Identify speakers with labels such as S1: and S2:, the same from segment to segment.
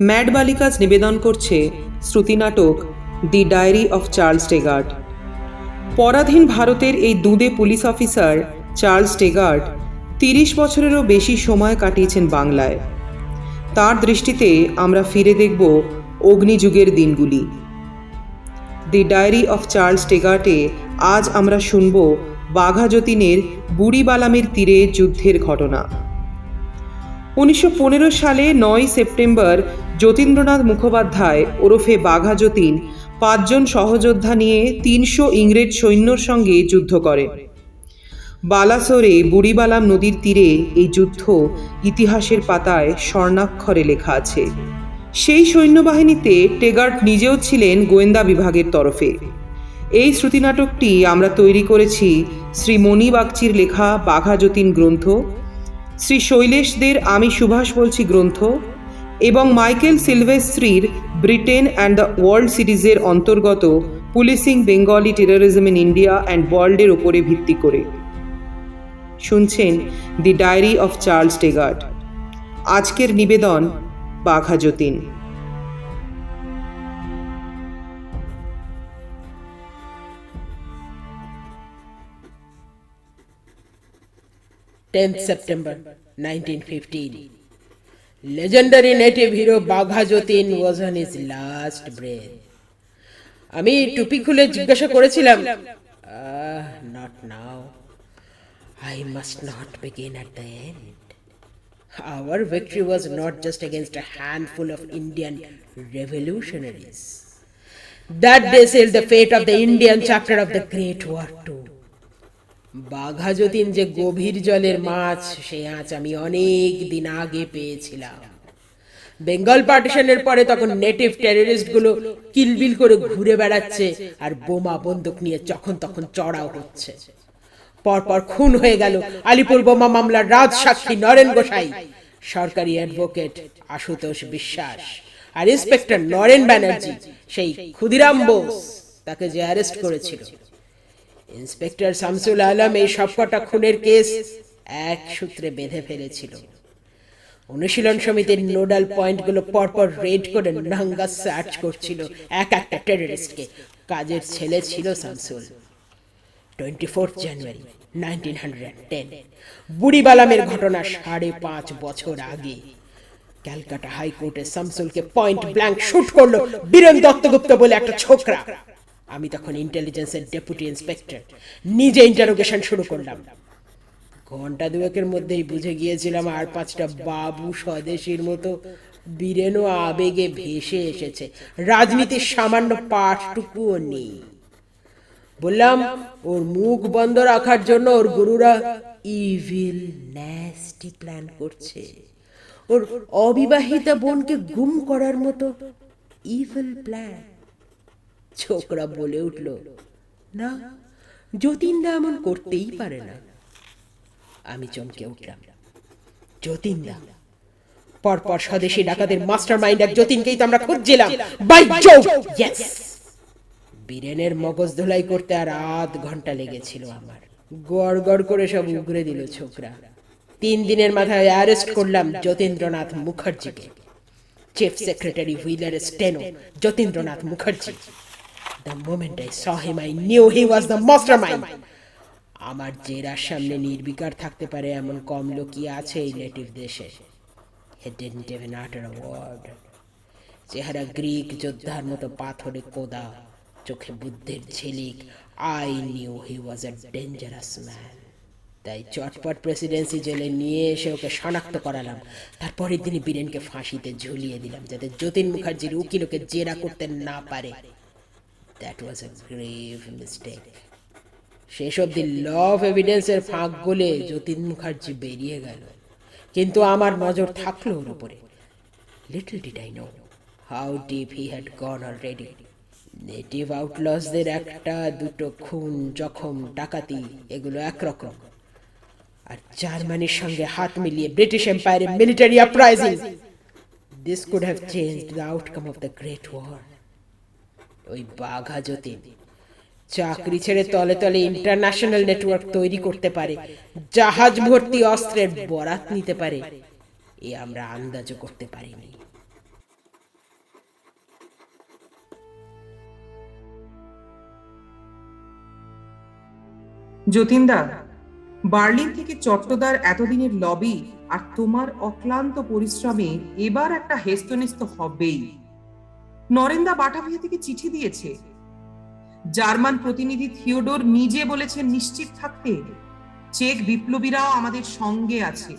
S1: Mad বালিকাজ নিবেদন করছে শ্রুতি নাটক the diary of Charles Tegart পরাধীন ভারতের এই দুদে পুলিশ অফিসার চার্লস টেগার্ড তিরিশ বছরেরও বেশি সময় কাটিয়েছেন বাংলায়। তার দৃষ্টিতে আমরা ফিরে দেখব অগ্নিযুগের দিনগুলি। দি ডায়েরি অফ চার্লস টেগার্টে আজ আমরা শুনব বাঘা যতীনের বুড়িবালামের তীরে যুদ্ধের ঘটনা। উনিশশো পনেরো সালে নয় সেপ্টেম্বর যতীন্দ্রনাথ মুখোপাধ্যায় ওরফে বাঘা যতীন পাঁচজন সহযোদ্ধা নিয়ে তিনশো ইংরেজ সৈন্যর সঙ্গে যুদ্ধ করেন বালাসোরে বুড়িবালাম নদীর তীরে এই যুদ্ধ ইতিহাসের পাতায় স্বর্ণাক্ষরে লেখা আছে। সেই সৈন্যবাহিনীতে টেগার্ট নিজেও ছিলেন গোয়েন্দা বিভাগের তরফে। এই শ্রুতিনাটকটি আমরা তৈরি করেছি শ্রী মণি বাগচির লেখা বাঘা যতীন গ্রন্থ, শ্রী শৈলেশদের আমি সুভাষ বলছি গ্রন্থ এবং মাইকেল সিলভেস্ট্রির ব্রিটেন অ্যান্ড দ্য ওয়ার্ল্ড সিরিজের অন্তর্গত policing Bengali terrorism in India and ওয়ার্ল্ডের ওপরে ভিত্তি করে। শুনছেন the diary of Charles Tegart আজকের নিবেদন Bagha Jatin.
S2: 10th September 1915. Legendary native hero Bagha Jotin was on his last breath. আমি টুপি খুলে জিজ্ঞাসা করেছিলাম not now I must not begin at the end Our victory was not just against a handful of Indian revolutionaries. That day sealed the fate of the Indian chapter of the Great War too. Bagha Jatin যে গভীর জলের মাছ, সে আঁচ আমি অনেক দিন আগে পেয়েছিলাম। বেঙ্গল পার্টিশনের পরে তখন নেটিভ টেররিস্টগুলো কিলবিল করে ঘুরে বেড়াচ্ছে আর বোমা বন্দুক নিয়ে যখন তখন চড়াও হচ্ছে পরপর খুন হয়ে গেল আলিপুর বোমা মামলার রাজ সাক্ষী নরেন গোসাই, সরকারি অ্যাডভোকেট আশুতোষ বিশ্বাস আর ইন্সপেক্টর নরেন ব্যানার্জি, সেই ক্ষুদিরাম বোস তাকে যে অ্যারেস্ট করেছিল। ইন্সপেক্টর শামসুল আলম এই সবকটা খুনের কেস এক সূত্রে বেঁধে ফেলেছিল। অনুশীলন সমিতির নোডাল পয়েন্টগুলো পরপর রেড করে নাঙ্গা সার্চ করছিল এক একটা টেররিস্টকে। কাজের ছেলে ছিল Shamsul. Twenty fourth January, nineteen hundred ten. বুড়িবালামের ঘটনা সাড়ে পাঁচ বছর আগে। ক্যালকাটা হাইকোর্টে শামসুলকে পয়েন্ট ব্ল্যাঙ্ক শুট করল বীরেন দত্তগুপ্ত বলে একটা ছোকরা। আমি তখন ইন্টেলিজেন্সের ডেপুটি ইন্সপেক্টর নিজে ইন্টারোগেশন শুরু করলাম। ঘণ্টা দুয়েকের মধ্যেই বুঝে গিয়েছিলাম আর পাঁচটা বাবু স্বদেশীর মতো বীরেনও আবেগে ভেসে এসেছে। রাজনীতির সামান্য পাঠটুকুও নেই। বললাম, ওর মুখ বন্ধ রাখার জন্য ওর গুরুরা ইভিল ন্যাস্টি প্ল্যান করছে। ওর অবিবাহিতা বোনকে গুম করার মতো ইভিল প্ল্যান ছোকরা বলে উঠল, না, যতীনদা এমন করতেই পারে না। আমি চমকে উঠলাম, যতীনদা পরপর স্বদেশী ডাকাতের মাস্টার মাইন্ড এক যতীনকেই তো আমরা খুঁজছিলাম। বাই বীরেনের মগজ ধোলাই করতে আর আধ ঘণ্টা লেগেছিল আমার। গড় গড় করে সব উগরে দিল ছোকরা। তিন দিনের মাথায় অ্যারেস্ট করলাম Jatindranath মুখার্জিকে। Chief secretary Wheeler steno Jatindranath Mukherjee. The moment I saw him, I knew he was the mastermind. আমার জেরার সামনে নির্বিকার থাকতে পারে এমন কম লোকই আছে এই নেটিভ দেশে। Didn't even utter a word. চেহারা গ্রিক যোদ্ধার মতো পাথরে কোদা। চোখে বুদ্ধির ঝিলিক। I knew he was a dangerous man তাই চটপট প্রেসিডেন্সি জেলে নিয়ে এসে ওকে শনাক্ত করালাম। তারপরের দিনই বীরেনকে ফাঁসিতে ঝুলিয়ে দিলাম যাতে যতীন মুখার্জির উকিল ওকে জেরা করতে না পারে। That was a grave mistake শেষ অব্দি ল অফ এভিডেন্সের ফাঁক গলে যতীন মুখার্জি বেরিয়ে গেল। কিন্তু আমার নজর থাকল ওর উপরে। Little did I know how deep he had gone already native আউটলসদের একটা, দুটো খুন, জখম, ডাকাতি, এগুলো একরকম। আর জার্মানির সঙ্গে হাত মিলিয়ে British এম্পায়ারে military uprising this could have change the outcome of the great war ওই বাঘা যতীন। চাকরি ছেড়ে তলে তলে ইন্টারন্যাশনাল নেটওয়ার্ক তৈরি করতে পারে, জাহাজ ভর্তি অস্ত্রের বরাত নিতে পারে, এ আমরা আন্দাজও করতে পারিনি।
S3: যতীনদা, বার্লিন থেকে চট্টদার এতদিনের লবি আর তোমার অক্লান্ত পরিশ্রমে এবার একটা হেস্তনেস্ত হবেই। নরেন্দা বাটাভিয়া থেকে চিঠি দিয়েছে। জার্মান প্রতিনিধি থিওডোর নিজে বলেছেন, নিশ্চিত থাকতে চেক বিপ্লবীরাও আমাদের সঙ্গে আছে।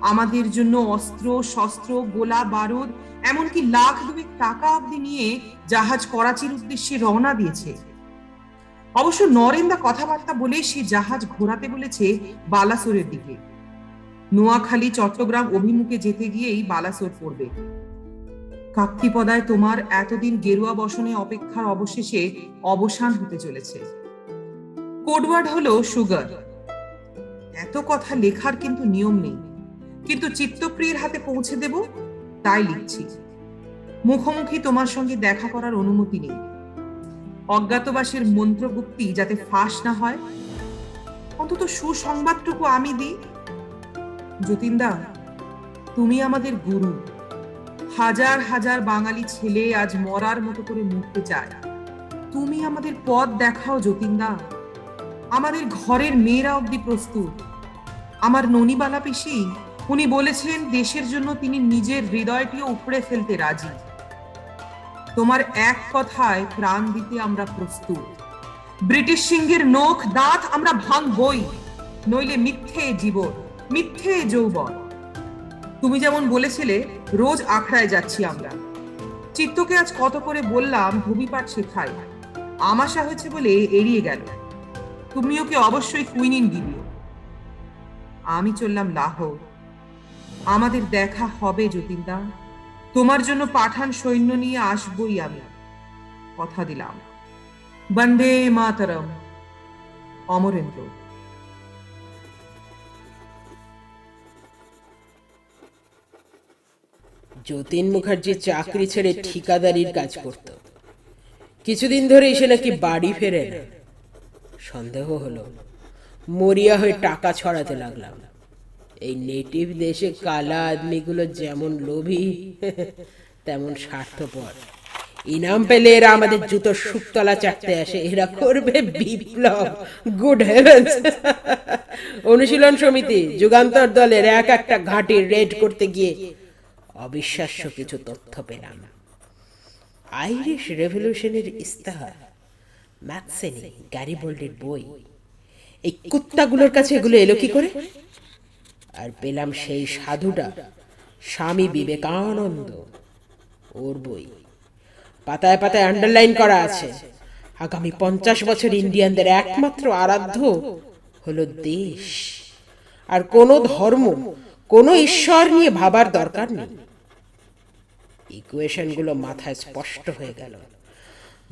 S3: আমাদের জন্য অস্ত্র, শস্ত্র, গোলা, বারুদ, এমনকি লাখ দুয়েক টাকা অবধি নিয়ে জাহাজ করাচির উদ্দেশ্যে রওনা দিয়েছে। অবশ্য নরেন্দা কথাবার্তা বলে সে জাহাজ ঘোরাতে বলেছে বালাসোরের দিকে। নোয়াখালী, চট্টগ্রাম অভিমুখে যেতে গিয়েই বালাসোর পড়বে। কাপ্তিপদায় তোমার এতদিন গেরুয়া বসনে অপেক্ষার অবশেষে অবসান হতে চলেছে। কোডওয়ার্ড হলো সুগার। এত কথা লেখার কিন্তু নিয়ম নেই। কিন্তু চিত্তপ্রিয়ের হাতে পৌঁছে দেব, তাই লিখছি। মুখোমুখি তোমার সঙ্গে দেখা করার অনুমতি নেই। অজ্ঞাতবাসের মন্ত্রগুপ্তি যাতে ফাঁস না হয়। অন্তত সুসংবাদটুকু আমি দিই। যতীনদা, তুমি আমাদের গুরু। হাজার হাজার বাঙালি ছেলে আজ মরার মতো করে মরতে চায়। তুমি আমাদের পথ দেখাও, যতীনদা। আমাদের ঘরের মেয়েরা অব্দি প্রস্তুত। আমার ননিবালা পিসি, উনি বলেছেন দেশের জন্য তিনি নিজের হৃদয়টিও উপড়ে ফেলতে রাজি। তোমার এক কথায় প্রাণ দিতে আমরা প্রস্তুত। ব্রিটিশ সিংহের নখ দাঁত আমরা ভাঙবই, নইলে মিথ্যে জীবন, মিথ্যে যৌবন। তুমি যেমন বলেছিলে, রোজ আখড়ায় যাচ্ছি আমরা। চিত্তকে আজ কত করে বললাম ভূমিপাঠ শেখাই। আমাশা হয়েছে বলে এড়িয়ে গেল। তুমি ওকে অবশ্যই কুইনিন দিবিও আমি চললাম লাহোর। আমাদের দেখা হবে, যতীনদা। তোমার জন্য পাঠান সৈন্য নিয়ে আসবই আমি। কথা দিলাম। বন্দে মাতরম। অমরেন্দ্র।
S2: যতীন মুখার্জি চাকরি ছেড়ে ঠিকাদারির কাজ করত। কিছুদিন ধরে এসে নাকি বাড়ি ফেরে না সন্দেহ হলো, মরিয়া হয়ে টাকা ছড়াতে লাগলাম। এই নেটিভ দেশে কালা আদমিগুলো যেমন লোভী, তেমন স্বার্থপর। ইনাম পেলে এরা আমাদের জুতোর শুকতলা চাটতে আসে, এরা করবে বিপ্লব। গুড হেভেন্স অনুশীলন সমিতি, যুগান্তর দলের এক একটা ঘাঁটি রেড করতে গিয়ে অবিশ্বাস্য কিছু তথ্য পেলাম। আইরিশ রেভলিউশনের ইস্তাহার, ম্যাকসেনি, গ্যারিবোল্ডের বই, এই কুত্তাগুলোর কাছে এগুলো এলো কি করে? আর পেলাম সেই সাধুটা, স্বামী বিবেকানন্দ, ওর বই। পাতায় পাতায় আন্ডারলাইন করা আছে, আগামী পঞ্চাশ বছর ইন্ডিয়ানদের একমাত্র আরাধ্য হলো দেশ। আর কোনো ধর্ম কোনো ঈশ্বর নিয়ে ভাবার দরকার নেই। ইকুয়েশনগুলো মাথায় স্পষ্ট হয়ে গেল।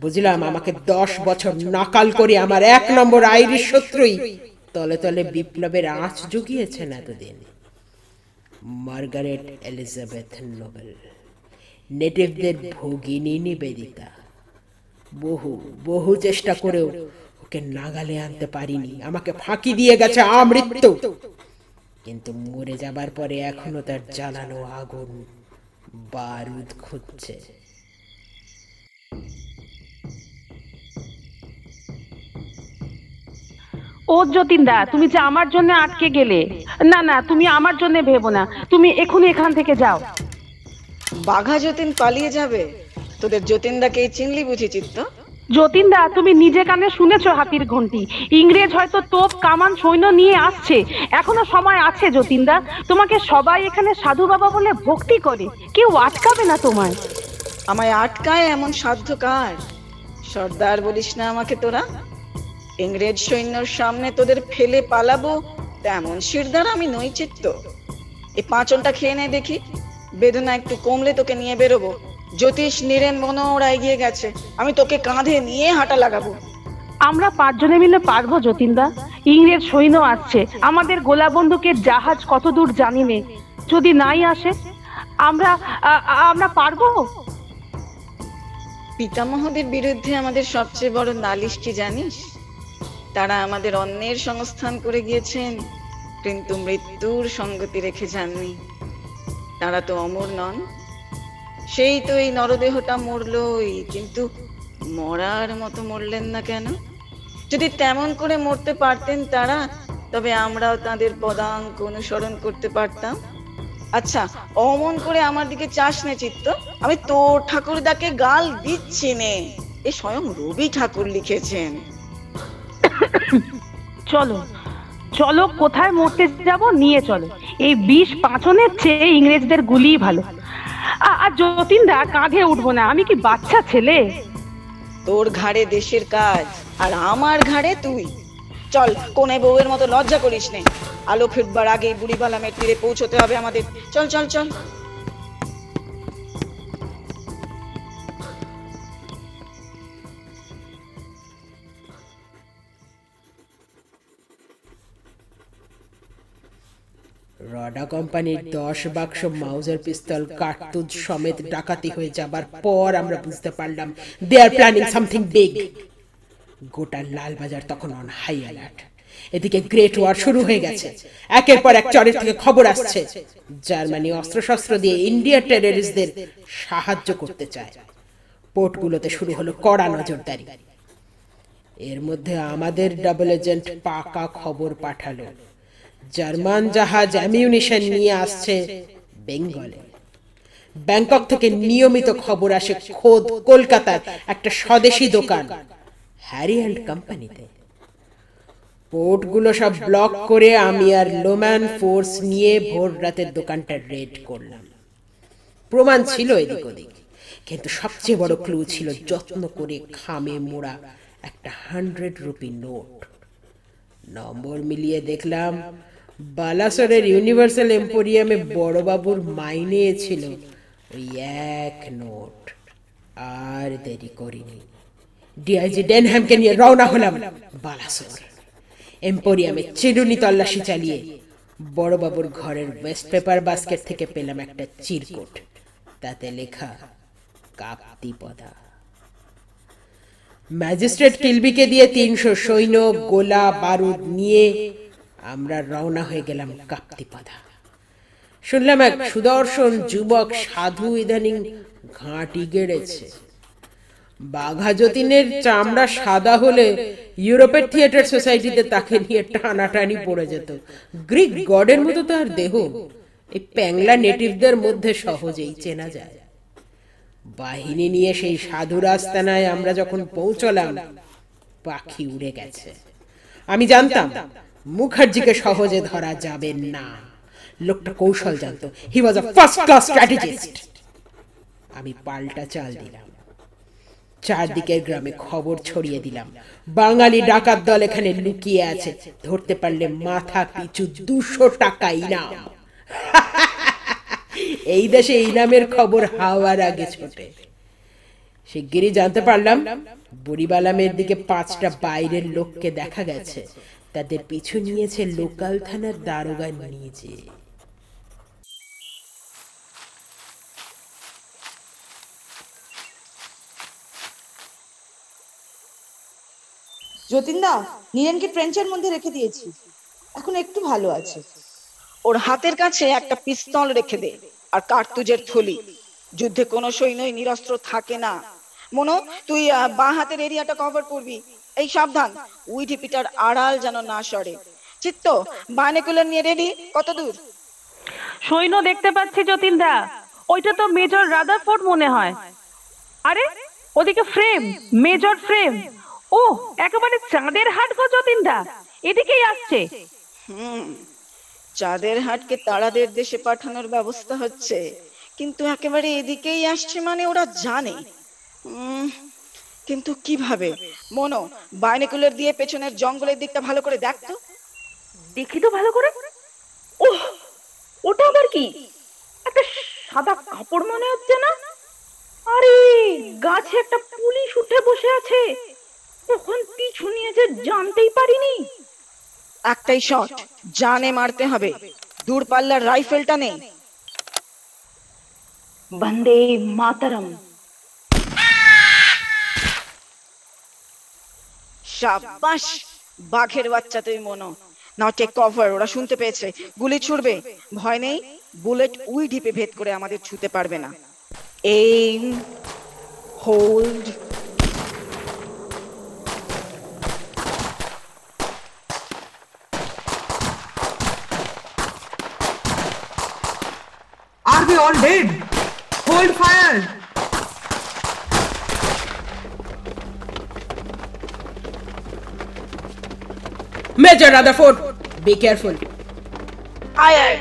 S2: বুঝলাম আমাকে দশ বছর নাকাল করে আমার এক নম্বর আইরিশ শত্রুই তলে তলে বিপ্লবের আঁচ জুগিয়েছেন এতদিন। মার্গারেট এলিজাবেথ নোবেল, নেটিভদের ভগিনী নিবেদিতা। বহু বহু চেষ্টা করেও ওকে নাগালে আনতে পারিনি। আমাকে ফাঁকি দিয়ে গেছে আমৃত্যু। কিন্তু মরে যাবার পরে এখনও তার জ্বালানো আগুন বারুদ খুঁজছে।
S4: ও যতীনদা তুমি যে আমার জন্য আটকে গেলে। না না তুমি আমার জন্য ভেবো না। তুমি এখনই এখান থেকে যাও।
S5: বাঘা যতীন পালিয়ে যাবে? তোদের যতীনদাকে চিনলি বুঝি চিত্ত?
S4: যতীনদা, তুমি নিজে কানে শুনেছো হাতির ঘন্টি ইংরেজ হয়তো তোপ, কামান, সৈন্য নিয়ে আসছে। এখনও সময় আছে যতীনদা। তোমাকে সবাই এখানে সাধু বাবা বলে ভক্তি করে। কেউ আটকাবে না তোমায়।
S5: আমায় আটকায় এমন সাধ্য কার? সর্দার বলিস না আমাকে তোরা। ইংরেজ সৈন্যর সামনে তোদের ফেলে পালাবো, তেমন শিরদার আমি নই চিত্ত এই পাঁচনটা খেয়ে নে দেখি। বেদনা একটু কমলে তোকে নিয়ে বেরোবো। জ্যোতিষ নীরেন মনোহরা এগিয়ে গেছে। আমি তোকে কাঁধে নিয়ে হাঁটা লাগাবো।
S4: আমরা পাঁচজনে মিলে পারব যতীনদা। ইংরেজ সৈন্য আসছে। আমাদের গোলা বন্দুকের জাহাজ কত দূর জানি নে যদি নাই আসে আমরা আমরা পারব?
S5: পিতামহদের বিরুদ্ধে আমাদের সবচেয়ে বড় নালিশ কি জানিস? তারা আমাদের অন্যের সংস্থান করে গিয়েছেন কিন্তু মৃত্যুর সঙ্গতি রেখে যাননি। তারা তো অমর নন। সেই তো এই নরদেহটা মরলই, কিন্তু মরার মতো মরলেন না কেন? যদি তেমন করে মরতে পারতেন তারা, তবে আমরাও তাদের পদাঙ্ক অনুসরণ করতে পারতাম। আচ্ছা অমন করে আমার দিকে চাস নে চিত্ত। আমি তোর ঠাকুরদাকে গাল দিচ্ছি নে। এ স্বয়ং রবি ঠাকুর লিখেছেন।
S4: চলো চলো, কোথায় মরতে যাব? নিয়ে চলো। এই বিষ পাঁচনের চেয়ে ইংরেজদের গুলিই ভালো। আর যতীনদা কাঁধে উঠবো না, আমি কি বাচ্চা ছেলে?
S5: তোর ঘাড়ে দেশের কাজ, আর আমার ঘাড়ে তুই। চল কোনে বউয়ের মতো লজ্জা করিস নে। আলো ফিরবার আগে বুড়ি বালামের তীরে পৌঁছতে হবে আমাদের। চল চল চল।
S2: রডা কোম্পানির দশ বাক্স মাউজার পিস্তল, কার্তুজ সমেত ডাকাতি হয়ে যাবার পর আমরা বুঝতে পারলাম they are planning something big গোটা লালবাজার তখন অন হাই অ্যালার্ট এদিকে গ্রেট ওয়ার শুরু হয়ে গেছে। একের পর এক চরের থেকে খবর আসছে। জার্মানি অস্ত্রশস্ত্র দিয়ে ইন্ডিয়া টেররিস্টদের সাহায্য করতে চায়। পোর্টগুলোতে শুরু হলো কড়া নজরদারি। এর মধ্যে আমাদের ডাবল এজেন্ট পাকা খবর পাঠালো। জার্মান জাহাজ অ্যামিউনিশন নিয়ে আসছে বেঙ্গলে। ব্যাংকক থেকে নিয়মিত খবর আসে খোদ কলকাতার একটা স্বদেশি দোকান, হ্যারি অ্যান্ড কোম্পানিতে। পোর্টগুলো সব ব্লক করে আমি আর লোম্যান ফোর্স নিয়ে ভোর রাতের দোকানটা রেড করলাম। প্রমাণ ছিল এদিক ওদিক, কিন্তু সবচেয়ে বড় ক্লু ছিল যত্ন করে খামে মোড়া একটা হান্ড্রেড রুপি নোট নম্বর মিলিয়ে দেখলাম বালাসরের ইউনিভার্সাল এম্পোরিয়ামে বড়বাবুর মাইনে ছিল ওই এক নোট। আর দেরি করিনি। ডিআইজি ডেনহ্যামকে নিয়ে রওনা হলাম বালাসর। এম্পোরিয়ামে চিরুনি তল্লাশি চালিয়ে বড়বাবুর ঘরের ওয়েস্ট পেপার বাস্কেট থেকে পেলাম একটা চিরকুট। তাতে লেখা কাপ্তিপদা ম্যাজিস্ট্রেট কিলবিকে দিয়ে তিনশো সৈন্য, গোলা, বারুদ নিয়ে আমরা রওনা হয়ে গেলাম কাপ্তিপাদা শুনলাম এক সুদর্শন যুবক সাধু ইদানিং ঘাঁটি গেড়েছে। বাঘা যতীনের চামড়া সাদা হলে ইউরোপের থিয়েটার সোসাইটিতে তাকে নিয়ে টানাটানি পড়ে যেত। গ্রিক গডের মতো তার দেহ। এই প্যাংলা নেটিভদের মধ্যে সহজেই চেনা যায়। বাহিনী নিয়ে সেই সাধু আস্তানায় আমরা যখন পৌঁছলাম, পাখি উড়ে গেছে। আমি জানতাম মুখার্জিকে সহজে ধরা যাবে না। লোকটা কৌশল জানতো। He was a first class strategist আমি পাল্টা চাল দিলাম। চারদিকের গ্রামে খবর ছড়িয়ে দিলাম। বাঙালি ডাকাত দল এখানে লুকিয়ে আছে। ধরতে পারলে মাথা পিছু দুশো টাকা ইনাম এই দেশে ইনামের খবর হাওয়ার আগে ছোটে। শিগগিরই জানতে পারলাম বুড়িবালামের দিকে পাঁচটা বাইরের লোককে দেখা গেছে। তাদের পিছু নিয়েছে লোকাল থানার দারোগা নিজে।
S6: যতীনদা নীরেনকে ট্রেঞ্চের মধ্যে রেখে দিয়েছি। এখন একটু ভালো আছে।
S5: ওর হাতের কাছে একটা পিস্তল রেখে দে আর কার্তুজের থলি। যুদ্ধে কোনো সৈন্যই নিরস্ত্র থাকে না। মনো তুই বাঁ হাতের এরিয়াটা কভার করবি। এই সাবধান। উইডি পিটার আড়াল যেন না সরে। চিত্ত বাইনেকুলার নিয়ে রেডি? কত দূর?
S4: সৈন্য দেখতে পাচ্ছি যতীনদা ওইটা তো মেজর রাদারফোর্ড মনে হয়। আরে ওদিকে ফ্রেম মেজর ফ্রেম। ও একেবারে চাঁদের হাট গো যতীনদা এদিকেই আসছে।
S5: হুম চাঁদের হাটকে তারাদের দেশে পাঠানোর ব্যবস্থা হচ্ছে। কিন্তু একেবারে এদিকেই আসছে মানে ওরা জানে। উম, কিন্তু কীভাবে? মনো বাইনেকুলার দিয়ে পেছনের জঙ্গলের দিকটা ভালো করে দেখ তো।
S4: দেখি তো ভালো করে। ওহ ওটা আবার কি? একটা সাদা কাপড় মনে হচ্ছে না? আরে গাছে একটা পুলিশ উঠে বসে আছে। কখন পিছু নিয়েছে জানতেই পারিনি।
S5: একটাই শট জানে মারতে হবে। দূরপাল্লার রাইফেলটা নেই
S4: বন্দে মাতরম।
S5: সাবাস, বাঘের বাচ্চা তুমি মনো। নাও টেক কভার ওরা শুনতে পেয়েছে। গুলি ছুড়বে। ভয় নেই বুলেট উই ঢিপে ভেদ করে আমাদের ছুতে পারবে না। Aim hold
S7: Are we all dead? Hold fire!
S2: Major Rutherford, be careful.
S7: Aye, aye.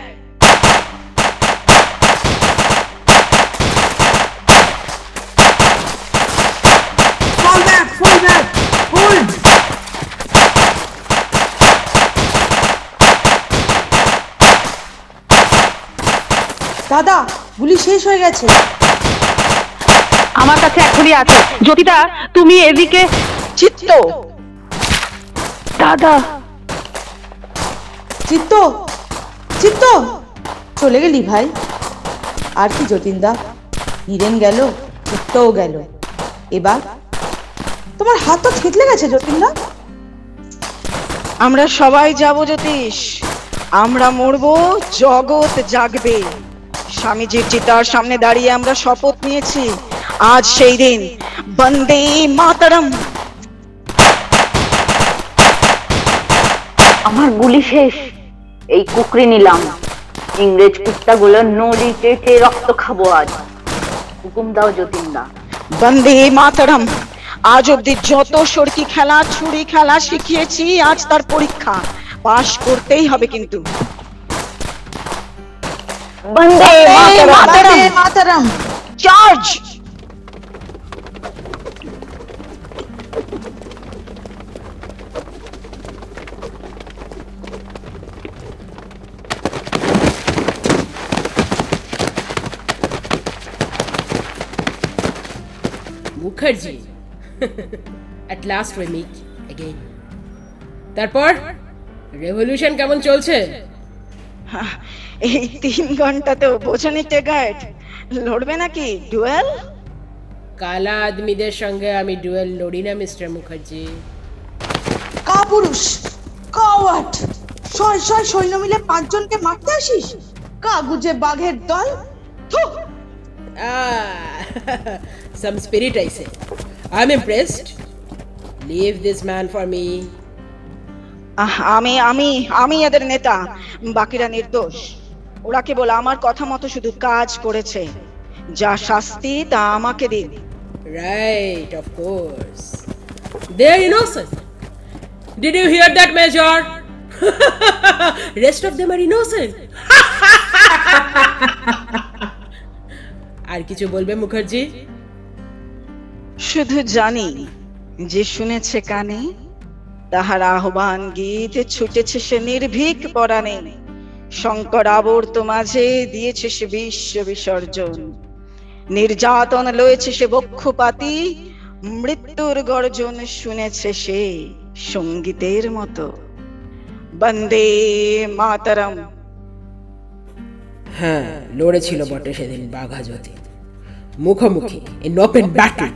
S6: দাদা গুলি শেষ হয়ে গেছে।
S4: আমার কাছে এখনই আছে যদি তুমি এদিকে
S5: চিত্ত।
S4: দাদা।
S6: চিত্ত চিত্ত। চলে গেলি ভাই। আর কি যতীনদা হিরেন গেল চিত্তও গেল। এবার তোমার হাত তো থেতলে গেছে যতীনদা।
S5: আমরা সবাই যাব জ্যোতিষ আমরা মরবো জগৎ জাগবে। স্বামীজির চিতার সামনে দাঁড়িয়ে আমরা শপথ নিয়েছি। আজ সেই দিন বন্দে মাতারম।
S8: আমার গুলি শেষ। এই কুকরি নিলাম। ইংরেজ কুত্তাগুলো নলি চেটে রক্ত খাব আজ? হুকুম দাও যতীন দা
S5: বন্দে মাতারম। আজ অব্দি যত সরকি খেলা ছুরি খেলা শিখিয়েছি আজ তার পরীক্ষা। পাশ করতেই হবে কিন্তু।
S8: Bande Mataram.
S6: Mataram.
S5: Charge
S2: Mukherjee. At last we meet again তারপর রেভলিউশন কেমন চলছে?
S5: এই তিন ঘন্টাতেও বোঝানি টেগার্ড। লড়বে নাকি ডুয়েল?
S2: কালা আদমিদের সঙ্গে আমি ডুয়েল লড়ি না মিস্টার মুখার্জি।
S6: কাপুরুষ কাওয়াট ছয় ছয় সৈন্য মিলে পাঁচজনকে মারতে আসিস? কাগুজে বাঘের দল? থু!
S2: Ah, some spirit, I say. I'm impressed. Leave this man for me.
S5: আহ, আমি আমি আমি এদের নেতা বাকিরা নির্দোষ ওরা কেবল আমার কথা মতো শুধু কাজ করেছে যা শাস্তি তা আমাকে দিন
S2: Right, of course. They're innocent. Did you hear that, Major? Rest of them are innocent. আর কিছু বলবে মুখার্জি?
S5: শুধু জানি যে শুনেছে কানে, তাহার আহ্বান গীত ছুটেছে সে নির্ভীক পরাণে। শঙ্কর আবর্ত মাঝে দিয়েছে সে বিশ্ব বিসর্জন। নির্যাতন লয়েছে সে বক্ষপাতি, মৃত্যুর গর্জন শুনেছে সে সঙ্গীতের মতো। বন্দে মাতরম।
S2: হ্যাঁ লড়েছিল বটে সেদিন বাঘাযতীন মুখোমুখি ইন ওপেন ব্যাটল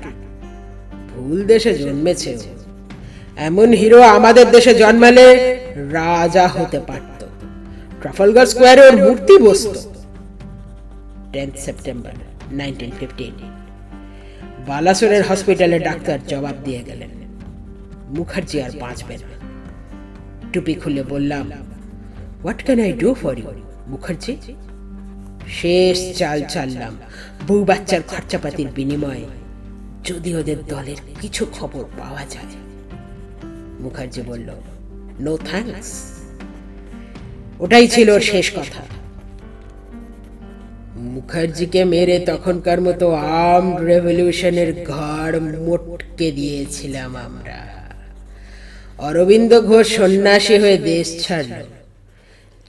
S2: ভুল দেশে জন্মেছে। এমন হিরো আমাদের দেশে জন্মালে রাজা হতে পারত। ট্রাফালগার স্কোয়ারে ওর মূর্তি বসত। টেন্থ সেপ্টেম্বর নাইনটিন ফিফটিন বালাসোরের হসপিটালে ডাক্তার জবাব দিয়ে গেলেন। মুখার্জি আর বাঁচবে না। টুপি খুলে বললাম what can I do for you Mukherjee? শেষ চাল চাললাম বউ বাচ্চার খরচাপাতির বিনিময়ে যদি ওদের দলের কিছু খবর পাওয়া যায়। মুখার্জি বলল নো থ্যাঙ্কস ওটাই ছিল শেষ কথা। মুখার্জিকে মেরে তখনকার মতো আর্ম রেভলিউশনের ঘর মোটকে দিয়েছিলাম আমরা। অরবিন্দ ঘোষ সন্ন্যাসী হয়ে দেশ ছাড়ল।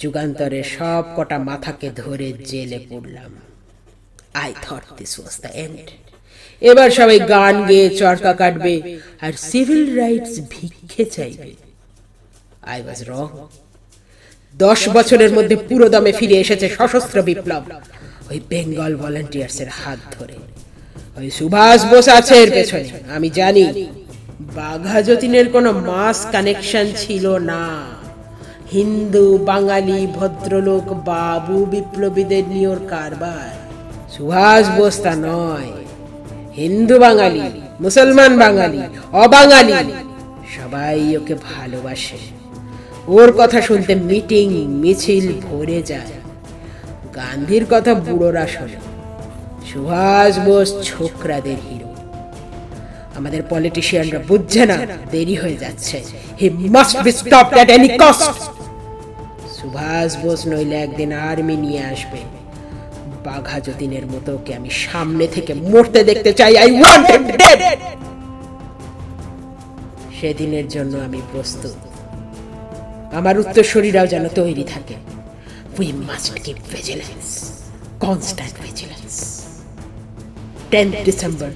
S2: যুগান্তরে সব কটা মাথাকে ধরে জেলে পড়লাম। I thought this was the end এবার সবাই গান গেয়ে চরকা কাটবে আর সিভিল রাইটস ভিক্ষে চাইবে। আই ওয়াজ রং দশ বছরের মধ্যে পুরো দমে ফিরে এসেছে সশস্ত্র বিপ্লব। ওই বেঙ্গল ভলান্টিয়ার্স এর হাত ধরে। ওই সুভাষ বোস আছে এর পেছনে, আমি জানি, বাঘা যতীনের কোনো মাস কানেকশন ছিল না। হিন্দু, বাঙালি, ভদ্রলোক, বাবু, বিপ্লবীদের নিয়ে ওর কারবার। সুভাষ বোস তা নয়। হিন্দু বাঙালি, মুসলমান বাঙালি, অবাঙালি, সবাই ওকে ভালোবাসে। ওর কথা শুনতে মিটিং, মিছিল ভরে যায়। গান্ধীর কথা বুড়োরা শোনে। সুভাষ বোস ছোকরাদের হিরো। আমাদের পলিটিশিয়ানরা বুঝছে না, দেরি হয়ে যাচ্ছে। He must be stop at any cost Subhash Bose নইলে একদিন আর্মি নিয়ে আসবে। বাঘা যতীনের মতো ওকে আমি সামনে থেকে মরতে দেখতে চাই। আই ওয়ান্ট হিম ডেড সেদিনের জন্য আমি প্রস্তুত। আমার উত্তরসূরিরাও যেন তৈরি থাকে। We must keep vigilance constant vigilance tenth December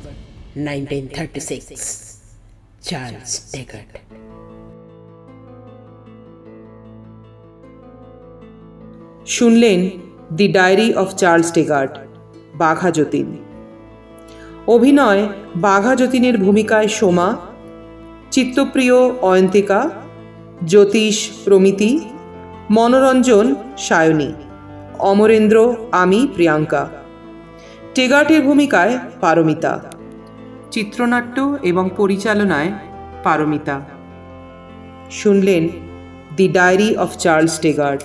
S2: nineteen thirty six, Charles
S1: শুনলেন the diary of Charles Tegart, Bagha Jatin. অভিনয় বাঘা যতীনের ভূমিকায় সোমা চিত্তপ্রিয় অয়ন্তিকা, জ্যোতিষ প্রমিতি, মনোরঞ্জন সায়নী, অমরেন্দ্র আমি প্রিয়াঙ্কা। টেগার্টের ভূমিকায় পারমিতা, চিত্রনাট্য এবং পরিচালনায় পারমিতা। শুনলেন the diary of Charles Tegart.